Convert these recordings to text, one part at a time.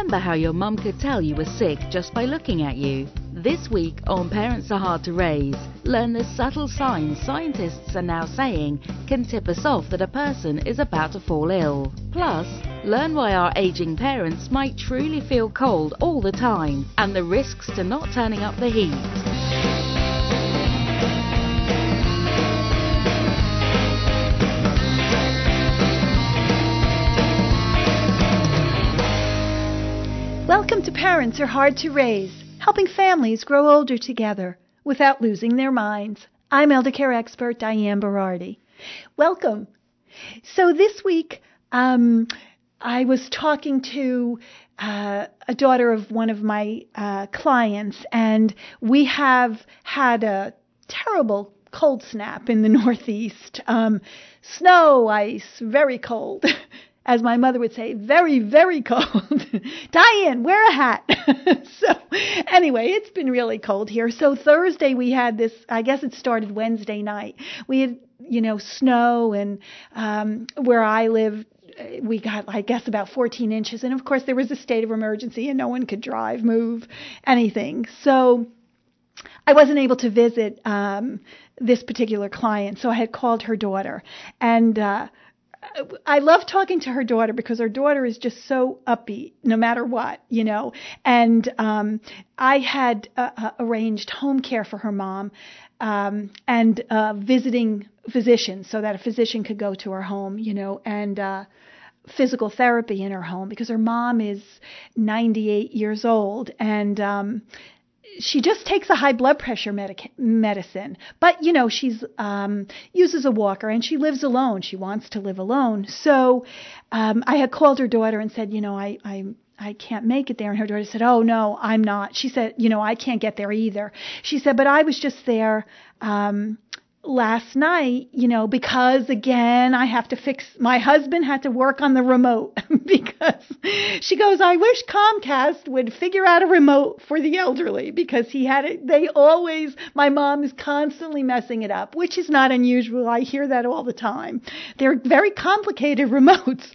remember how your mum could tell you were sick just by looking at you? This week on Parents Are Hard to Raise, learn the subtle signs scientists are now saying can tip us off that a person is about to fall ill. Plus, learn why our aging parents might truly feel cold all the time and the risks to not turning up the heat. To Parents Are Hard to Raise, helping families grow older together without losing their minds. I'm elder care expert Diane Berardi. Welcome. So this week, um, I was talking to uh, a daughter of one of my uh, clients, and we have had a terrible cold snap in the Northeast. Um, snow, ice, very cold. as my mother would say, very, very cold. Diane, wear a hat. so, anyway, it's been really cold here. So, Thursday we had this, I guess it started Wednesday night. We had, you know, snow, and um, where I live, we got, I guess, about 14 inches. And of course, there was a state of emergency, and no one could drive, move, anything. So, I wasn't able to visit um, this particular client, so I had called her daughter. And, uh, I love talking to her daughter because her daughter is just so upbeat no matter what, you know. And um, I had uh, uh, arranged home care for her mom um, and uh, visiting physicians so that a physician could go to her home, you know, and uh, physical therapy in her home because her mom is 98 years old and um, she just takes a high blood pressure medic- medicine, but you know she's um, uses a walker and she lives alone. She wants to live alone. So um, I had called her daughter and said, you know, I I I can't make it there. And her daughter said, Oh no, I'm not. She said, you know, I can't get there either. She said, but I was just there. Um, last night, you know, because again, I have to fix, my husband had to work on the remote because she goes, I wish Comcast would figure out a remote for the elderly because he had it. They always, my mom is constantly messing it up, which is not unusual. I hear that all the time. They're very complicated remotes.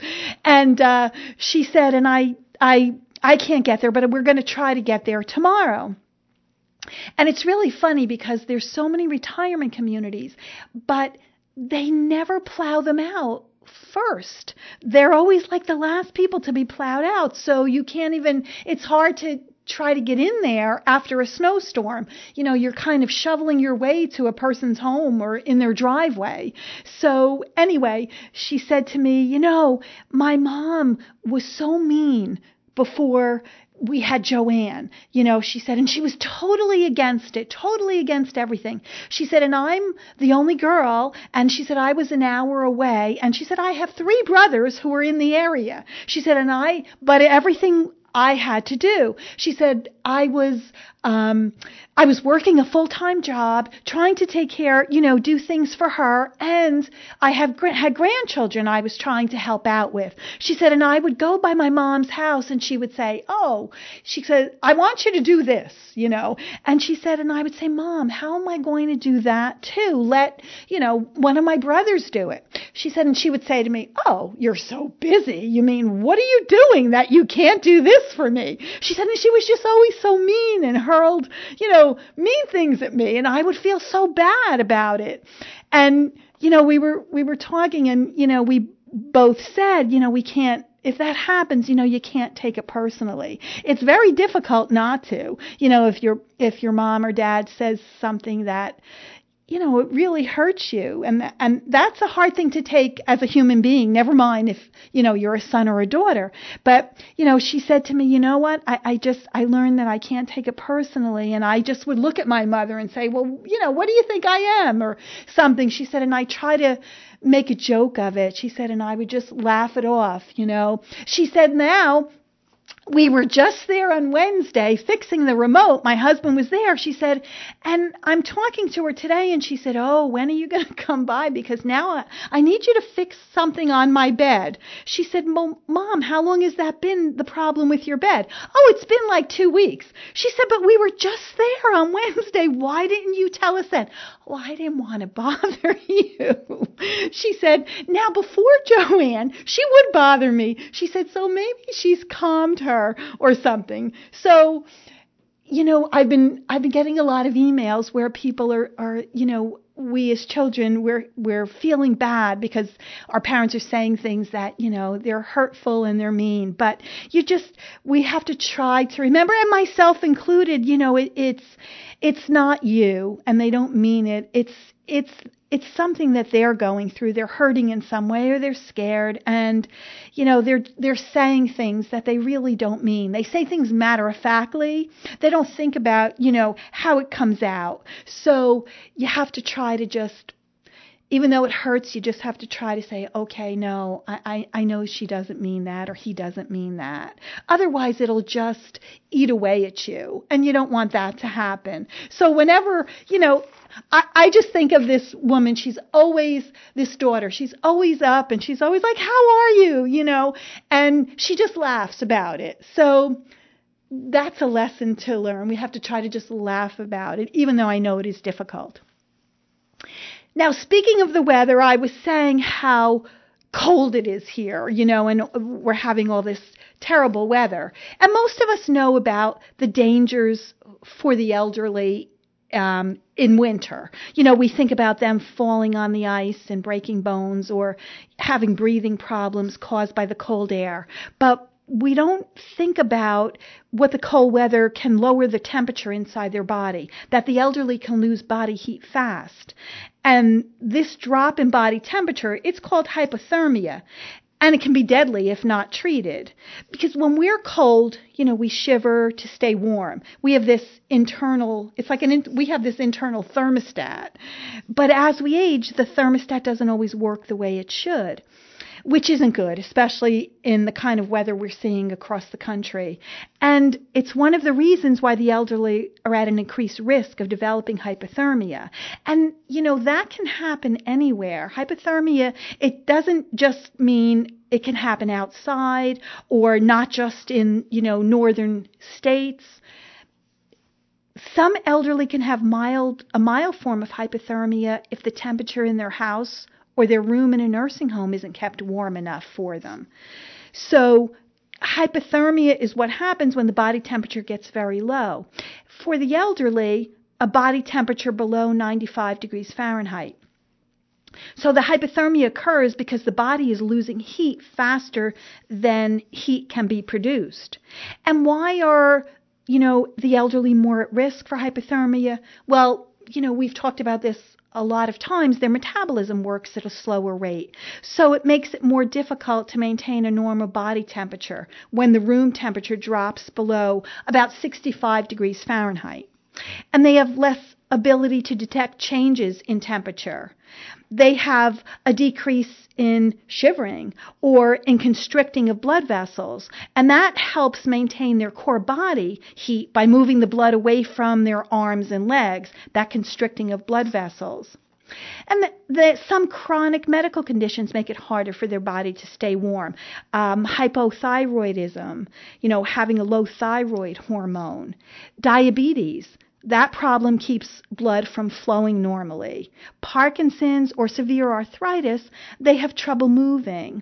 And, uh, she said, and I, I, I can't get there, but we're going to try to get there tomorrow. And it's really funny because there's so many retirement communities, but they never plow them out first. They're always like the last people to be plowed out. So you can't even, it's hard to try to get in there after a snowstorm. You know, you're kind of shoveling your way to a person's home or in their driveway. So anyway, she said to me, you know, my mom was so mean before we had Joanne, you know, she said, and she was totally against it, totally against everything. She said, and I'm the only girl, and she said, I was an hour away, and she said, I have three brothers who are in the area. She said, and I, but everything I had to do. She said, I was, um, I was working a full time job, trying to take care, you know, do things for her, and I have had grandchildren I was trying to help out with. She said, and I would go by my mom's house, and she would say, "Oh," she said, "I want you to do this," you know, and she said, and I would say, "Mom, how am I going to do that too? Let you know one of my brothers do it." She said, and she would say to me, "Oh, you're so busy. You mean what are you doing that you can't do this for me?" She said, and she was just always so mean and hurled, you know mean things at me and I would feel so bad about it. And you know, we were we were talking and you know, we both said, you know, we can't if that happens, you know, you can't take it personally. It's very difficult not to. You know, if your if your mom or dad says something that you know, it really hurts you. And, and that's a hard thing to take as a human being, never mind if, you know, you're a son or a daughter. But, you know, she said to me, you know what? I, I just, I learned that I can't take it personally. And I just would look at my mother and say, well, you know, what do you think I am? Or something. She said, and I try to make a joke of it. She said, and I would just laugh it off, you know. She said, now we were just there on Wednesday fixing the remote. My husband was there. She said, and I'm talking to her today, and she said, Oh, when are you going to come by? Because now I, I need you to fix something on my bed. She said, Mom, how long has that been the problem with your bed? Oh, it's been like two weeks. She said, But we were just there on Wednesday. Why didn't you tell us then? Oh, I didn't want to bother you. she said, Now, before Joanne, she would bother me. She said, So maybe she's calmed her or something. So, you know, I've been I've been getting a lot of emails where people are are, you know, we as children we're we're feeling bad because our parents are saying things that you know they're hurtful and they're mean. But you just we have to try to remember and myself included you know it, it's it's not you and they don't mean it. It's it's it's something that they're going through. They're hurting in some way or they're scared and you know they're they're saying things that they really don't mean. They say things matter of factly. They don't think about, you know, how it comes out. So you have to try to just even though it hurts, you just have to try to say, okay, no, I, I, I know she doesn't mean that or he doesn't mean that. Otherwise, it'll just eat away at you. And you don't want that to happen. So whenever, you know, I, I just think of this woman. She's always, this daughter, she's always up and she's always like, how are you? You know, and she just laughs about it. So, that's a lesson to learn. We have to try to just laugh about it, even though I know it is difficult. Now, speaking of the weather, I was saying how cold it is here, you know, and we're having all this terrible weather. And most of us know about the dangers for the elderly um, in winter. You know, we think about them falling on the ice and breaking bones or having breathing problems caused by the cold air. But we don't think about what the cold weather can lower the temperature inside their body, that the elderly can lose body heat fast. And this drop in body temperature, it's called hypothermia. And it can be deadly if not treated. Because when we're cold, you know, we shiver to stay warm. We have this internal, it's like an, we have this internal thermostat. But as we age, the thermostat doesn't always work the way it should which isn't good, especially in the kind of weather we're seeing across the country. And it's one of the reasons why the elderly are at an increased risk of developing hypothermia. And, you know, that can happen anywhere. Hypothermia, it doesn't just mean it can happen outside or not just in, you know, northern states some elderly can have mild a mild form of hypothermia if the temperature in their house or their room in a nursing home isn't kept warm enough for them. So, hypothermia is what happens when the body temperature gets very low. For the elderly, a body temperature below 95 degrees Fahrenheit. So the hypothermia occurs because the body is losing heat faster than heat can be produced. And why are, you know, the elderly more at risk for hypothermia? Well, you know, we've talked about this a lot of times their metabolism works at a slower rate. So it makes it more difficult to maintain a normal body temperature when the room temperature drops below about 65 degrees Fahrenheit. And they have less ability to detect changes in temperature. They have a decrease in shivering or in constricting of blood vessels, and that helps maintain their core body heat by moving the blood away from their arms and legs, that constricting of blood vessels. And some chronic medical conditions make it harder for their body to stay warm. Um, hypothyroidism, you know, having a low thyroid hormone, diabetes, that problem keeps blood from flowing normally. Parkinson's or severe arthritis, they have trouble moving.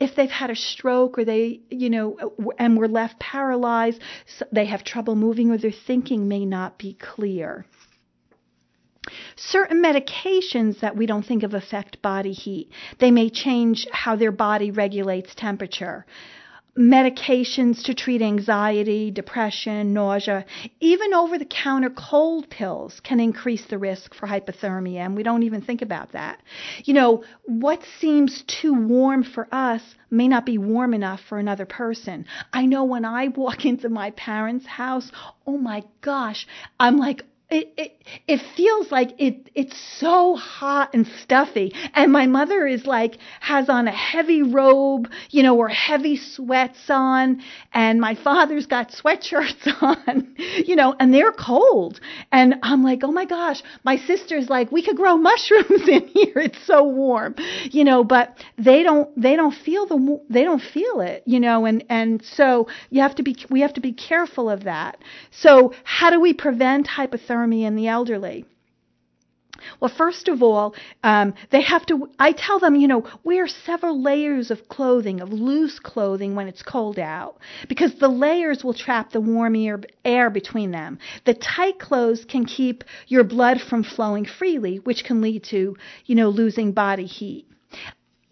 If they've had a stroke or they, you know, and were left paralyzed, they have trouble moving or their thinking may not be clear. Certain medications that we don't think of affect body heat. They may change how their body regulates temperature medications to treat anxiety, depression, nausea, even over the counter cold pills can increase the risk for hypothermia, and we don't even think about that. You know, what seems too warm for us may not be warm enough for another person. I know when I walk into my parents' house, oh my gosh, I'm like, it, it it feels like it it's so hot and stuffy. And my mother is like has on a heavy robe you know or heavy sweats on. And my father's got sweatshirts on you know and they're cold. And i'm like oh my gosh my sister's like we could grow mushrooms in here. It's so warm you know but they don't they don't feel the they don't feel it you know and and so you have to be we have to be careful of that. So how do we prevent hypothermia hypothermia in the elderly? Well, first of all, um, they have to. I tell them, you know, wear several layers of clothing, of loose clothing when it's cold out, because the layers will trap the warm air, air between them. The tight clothes can keep your blood from flowing freely, which can lead to, you know, losing body heat.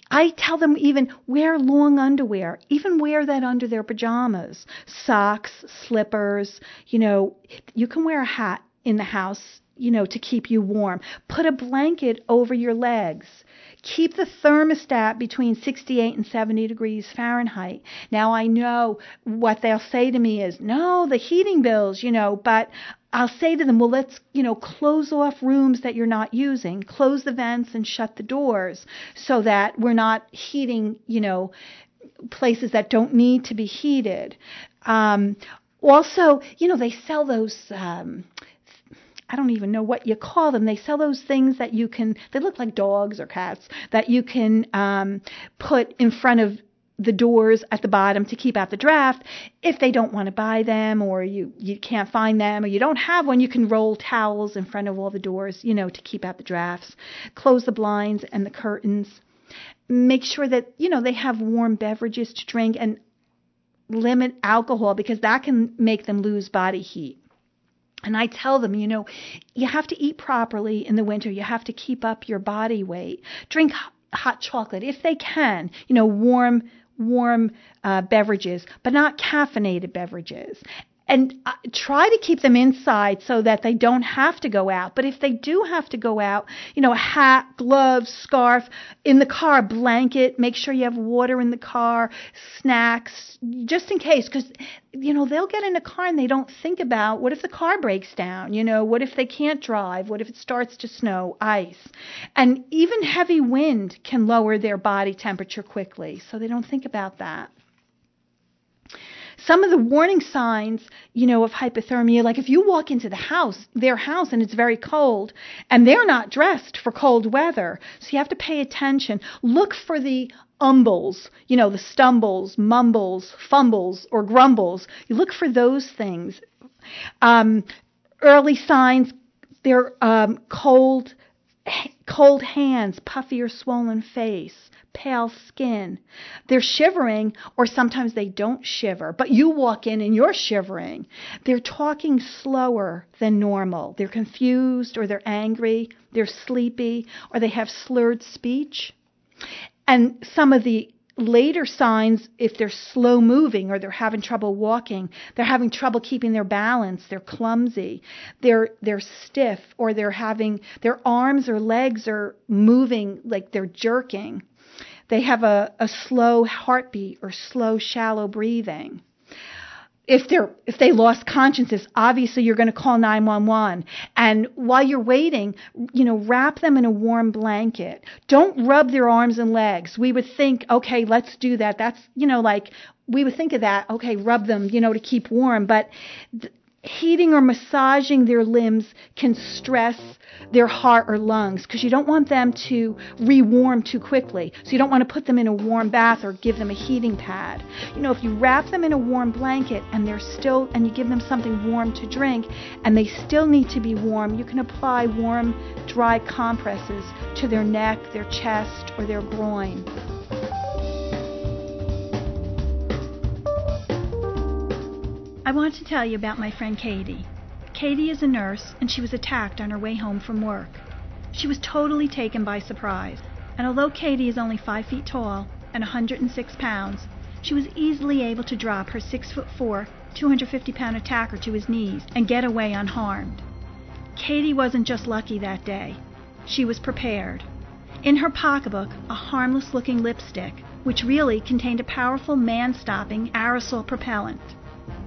I tell them even wear long underwear, even wear that under their pajamas, socks, slippers, you know, you can wear a hat in the house, you know, to keep you warm. Put a blanket over your legs. Keep the thermostat between 68 and 70 degrees Fahrenheit. Now I know what they'll say to me is, no, the heating bills, you know, but I'll say to them, well, let's, you know, close off rooms that you're not using, close the vents and shut the doors so that we're not heating, you know, places that don't need to be heated. Um, also, you know, they sell those um, I don't even know what you call them. They sell those things that you can, they look like dogs or cats, that you can um, put in front of the doors at the bottom to keep out the draft. If they don't want to buy them or you, you can't find them or you don't have one, you can roll towels in front of all the doors, you know, to keep out the drafts. Close the blinds and the curtains. Make sure that, you know, they have warm beverages to drink and limit alcohol because that can make them lose body heat. And I tell them, you know, you have to eat properly in the winter. You have to keep up your body weight. Drink hot chocolate if they can, you know, warm warm uh, beverages, but not caffeinated beverages and uh, try to keep them inside so that they don't have to go out. But if they do have to go out, you know, a hat, gloves, scarf, in the car, blanket, make sure you have water in the car, snacks, just in case, because, you know, they'll get in a car and they don't think about what if the car breaks down? You know, what if they can't drive? What if it starts to snow, ice? And even heavy wind can lower their body temperature quickly, so they don't think about that some of the warning signs, you know, of hypothermia, like if you walk into the house, their house, and it's very cold, and they're not dressed for cold weather, so you have to pay attention. Look for the umbles, you know, the stumbles, mumbles, fumbles, or grumbles. You look for those things. Um, early signs, they're um, cold, cold hands, puffy or swollen face pale skin. They're shivering, or sometimes they don't shiver, but you walk in and you're shivering. They're talking slower than normal. They're confused, or they're angry, they're sleepy, or they have slurred speech. And some of the later signs if they're slow moving or they're having trouble walking they're having trouble keeping their balance they're clumsy they're they're stiff or they're having their arms or legs are moving like they're jerking they have a, a slow heartbeat or slow, shallow breathing. If they're if they lost consciousness, obviously you're going to call 911. And while you're waiting, you know, wrap them in a warm blanket. Don't rub their arms and legs. We would think, okay, let's do that. That's you know like we would think of that. Okay, rub them, you know, to keep warm. But th- heating or massaging their limbs can stress their heart or lungs because you don't want them to rewarm too quickly. So you don't want to put them in a warm bath or give them a heating pad. You know, if you wrap them in a warm blanket and they're still and you give them something warm to drink and they still need to be warm, you can apply warm dry compresses to their neck, their chest, or their groin. I want to tell you about my friend Katie. Katie is a nurse, and she was attacked on her way home from work. She was totally taken by surprise, and although Katie is only five feet tall and 106 pounds, she was easily able to drop her 6 foot 4, 250 pound attacker to his knees and get away unharmed. Katie wasn't just lucky that day, she was prepared. In her pocketbook, a harmless looking lipstick, which really contained a powerful man stopping aerosol propellant.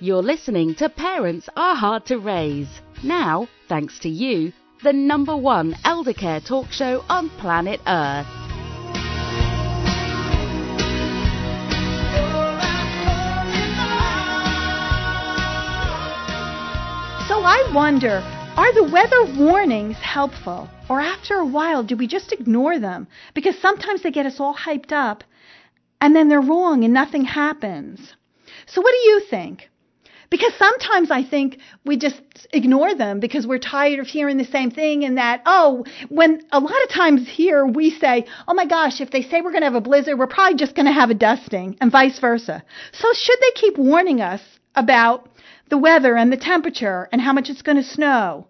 You're listening to Parents Are Hard to Raise. Now, thanks to you, the number one elder care talk show on planet Earth. So I wonder are the weather warnings helpful? Or after a while, do we just ignore them? Because sometimes they get us all hyped up and then they're wrong and nothing happens. So, what do you think? Because sometimes I think we just ignore them because we're tired of hearing the same thing and that, oh, when a lot of times here we say, oh my gosh, if they say we're going to have a blizzard, we're probably just going to have a dusting and vice versa. So should they keep warning us about the weather and the temperature and how much it's going to snow?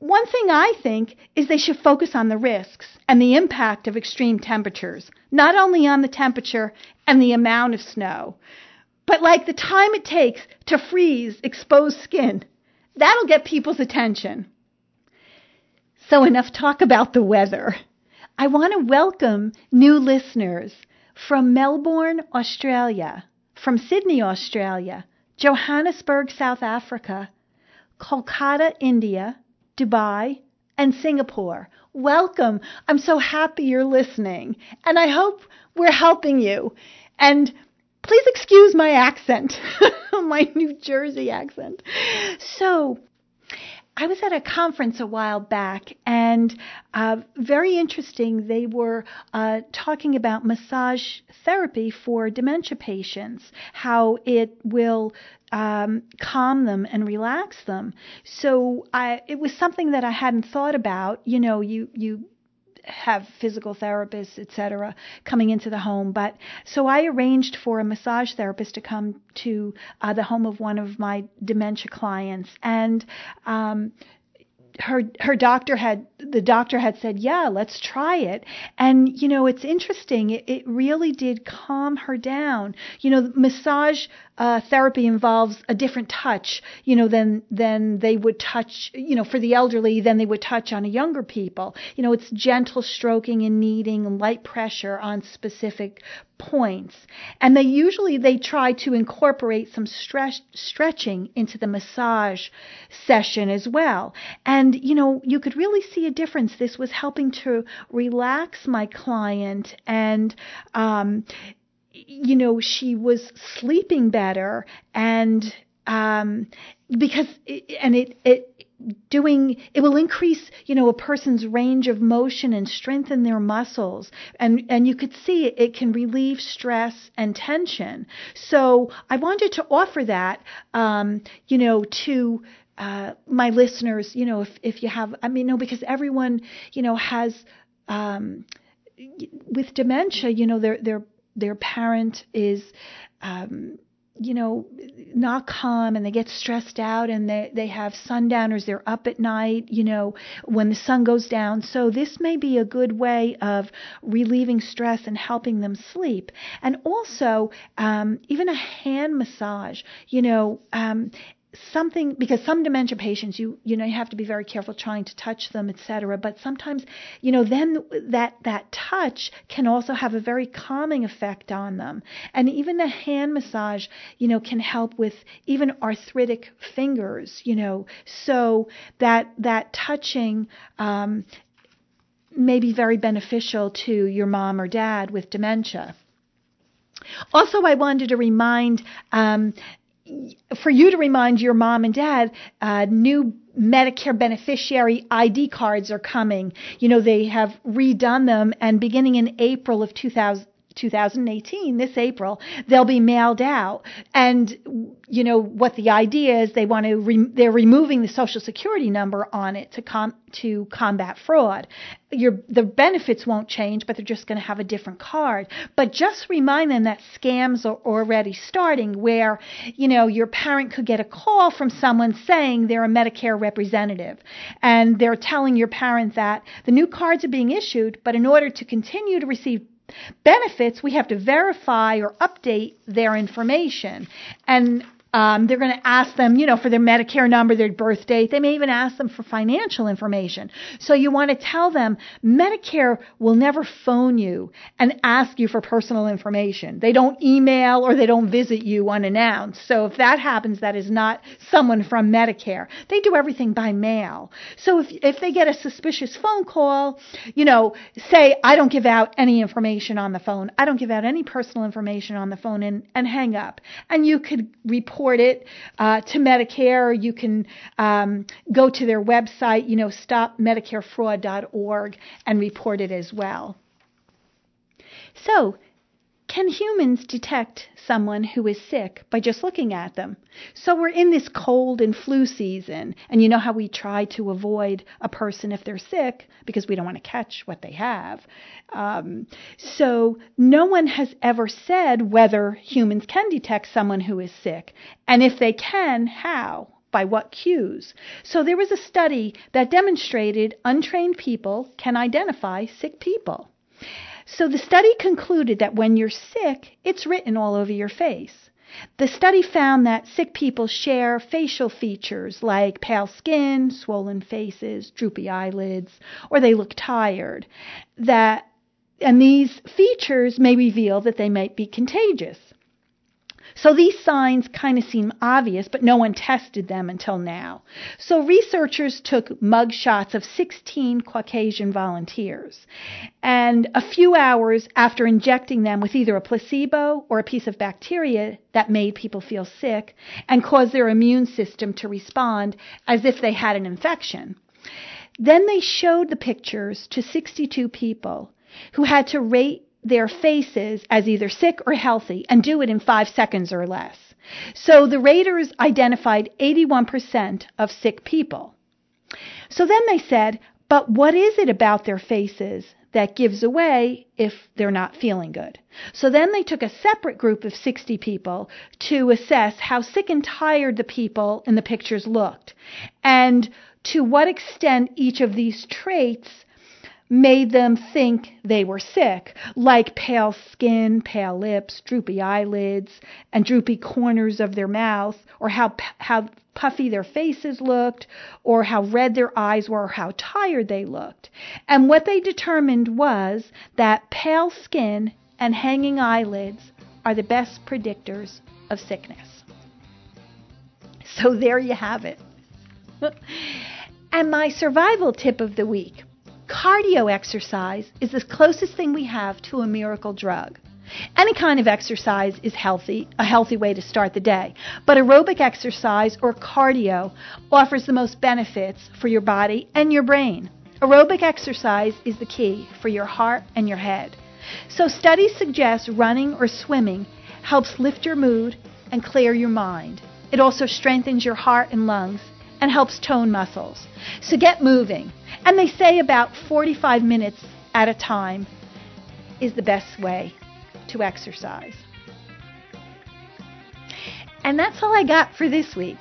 One thing I think is they should focus on the risks and the impact of extreme temperatures, not only on the temperature and the amount of snow, but like the time it takes to freeze exposed skin, that'll get people's attention. So, enough talk about the weather. I want to welcome new listeners from Melbourne, Australia, from Sydney, Australia, Johannesburg, South Africa, Kolkata, India, Dubai, and Singapore. Welcome. I'm so happy you're listening, and I hope we're helping you. And Please excuse my accent, my New Jersey accent. So, I was at a conference a while back, and uh, very interesting. They were uh, talking about massage therapy for dementia patients, how it will um, calm them and relax them. So I, it was something that I hadn't thought about. You know, you you have physical therapists, etc., coming into the home. But so I arranged for a massage therapist to come to uh, the home of one of my dementia clients, and um, her her doctor had the doctor had said yeah let's try it and you know it's interesting it, it really did calm her down you know massage uh, therapy involves a different touch, you know, than than they would touch, you know, for the elderly than they would touch on a younger people. You know, it's gentle stroking and kneading and light pressure on specific points. And they usually they try to incorporate some stress, stretching into the massage session as well. And you know, you could really see a difference. This was helping to relax my client and um, you know, she was sleeping better and um, because and it it doing it will increase you know a person's range of motion and strengthen their muscles. And and you could see it, it can relieve stress and tension. So i wanted to offer that um, you know to uh, my listeners you know if if you have i mean no because everyone you know has um, with dementia you know they're they're their parent is um, you know, not calm and they get stressed out and they, they have sundowners. They're up at night, you know, when the sun goes down. So this may be a good way of relieving stress and helping them sleep. And also, um, even a hand massage, you know, um, something because some dementia patients you you know you have to be very careful trying to touch them etc but sometimes you know then that that touch can also have a very calming effect on them. And even the hand massage you know can help with even arthritic fingers you know. So that that touching um, may be very beneficial to your mom or dad with dementia. Also, I wanted to remind um, for you to remind your mom and dad, uh, new Medicare beneficiary ID cards are coming. You know, they have redone them, and beginning in April of 2000, 2018, this April, they'll be mailed out. And you know what the idea is? They want to re- they're removing the social security number on it to com- to combat fraud. Your the benefits won't change, but they're just going to have a different card. But just remind them that scams are already starting, where you know your parent could get a call from someone saying they're a Medicare representative, and they're telling your parent that the new cards are being issued, but in order to continue to receive benefits, we have to verify or update their information. And um, they're going to ask them, you know, for their Medicare number, their birth date. They may even ask them for financial information. So you want to tell them Medicare will never phone you and ask you for personal information. They don't email or they don't visit you unannounced. So if that happens, that is not someone from Medicare. They do everything by mail. So if, if they get a suspicious phone call, you know, say, I don't give out any information on the phone. I don't give out any personal information on the phone and, and hang up. And you could report report it uh, to Medicare. You can um, go to their website, you know, stopmedicarefraud.org, and report it as well. So, can humans detect someone who is sick by just looking at them? So we're in this cold and flu season, and you know how we try to avoid a person if they're sick because we don't want to catch what they have. Um, so no one has ever said whether humans can detect someone who is sick, and if they can, how by what cues. So there was a study that demonstrated untrained people can identify sick people. So the study concluded that when you're sick, it's written all over your face. The study found that sick people share facial features like pale skin, swollen faces, droopy eyelids, or they look tired. That and these features may reveal that they might be contagious. So these signs kind of seem obvious, but no one tested them until now. So researchers took mug shots of 16 Caucasian volunteers. And a few hours after injecting them with either a placebo or a piece of bacteria that made people feel sick and caused their immune system to respond as if they had an infection. Then they showed the pictures to 62 people who had to rate their faces as either sick or healthy and do it in five seconds or less. So the raters identified 81% of sick people. So then they said, but what is it about their faces that gives away if they're not feeling good? So then they took a separate group of 60 people to assess how sick and tired the people in the pictures looked and to what extent each of these traits made them think they were sick, like pale skin, pale lips, droopy eyelids, and droopy corners of their mouth, or how, how puffy their faces looked, or how red their eyes were, or how tired they looked. And what they determined was that pale skin and hanging eyelids are the best predictors of sickness. So there you have it. and my survival tip of the week Cardio exercise is the closest thing we have to a miracle drug. Any kind of exercise is healthy, a healthy way to start the day, but aerobic exercise or cardio offers the most benefits for your body and your brain. Aerobic exercise is the key for your heart and your head. So studies suggest running or swimming helps lift your mood and clear your mind. It also strengthens your heart and lungs and helps tone muscles. So get moving. And they say about 45 minutes at a time is the best way to exercise. And that's all I got for this week.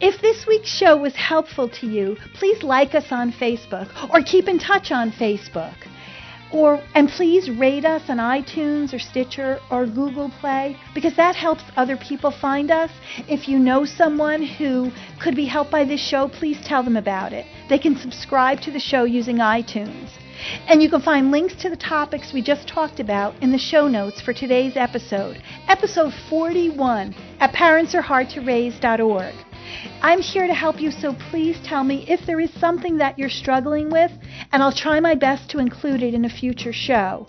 If this week's show was helpful to you, please like us on Facebook or keep in touch on Facebook. Or and please rate us on iTunes or Stitcher or Google Play because that helps other people find us. If you know someone who could be helped by this show, please tell them about it. They can subscribe to the show using iTunes. And you can find links to the topics we just talked about in the show notes for today's episode, episode 41 at parentsareHardToRaise.org. I'm here to help you, so please tell me if there is something that you're struggling with, and I'll try my best to include it in a future show.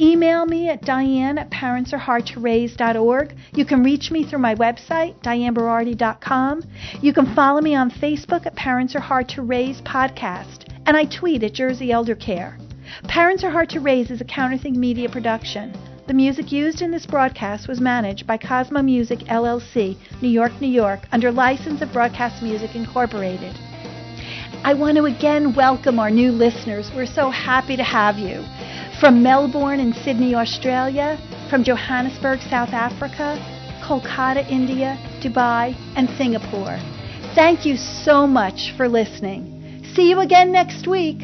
Email me at diane at parentsareHardToRaise.org. You can reach me through my website, dianeberardi.com. You can follow me on Facebook at Parents Are Hard to Raise Podcast, and I tweet at Jersey Elder Care. Parents Are Hard to Raise is a Counterthink Media production. The music used in this broadcast was managed by Cosmo Music LLC, New York, New York, under license of Broadcast Music Incorporated. I want to again welcome our new listeners. We're so happy to have you. From Melbourne and Sydney, Australia, from Johannesburg, South Africa, Kolkata, India, Dubai, and Singapore. Thank you so much for listening. See you again next week.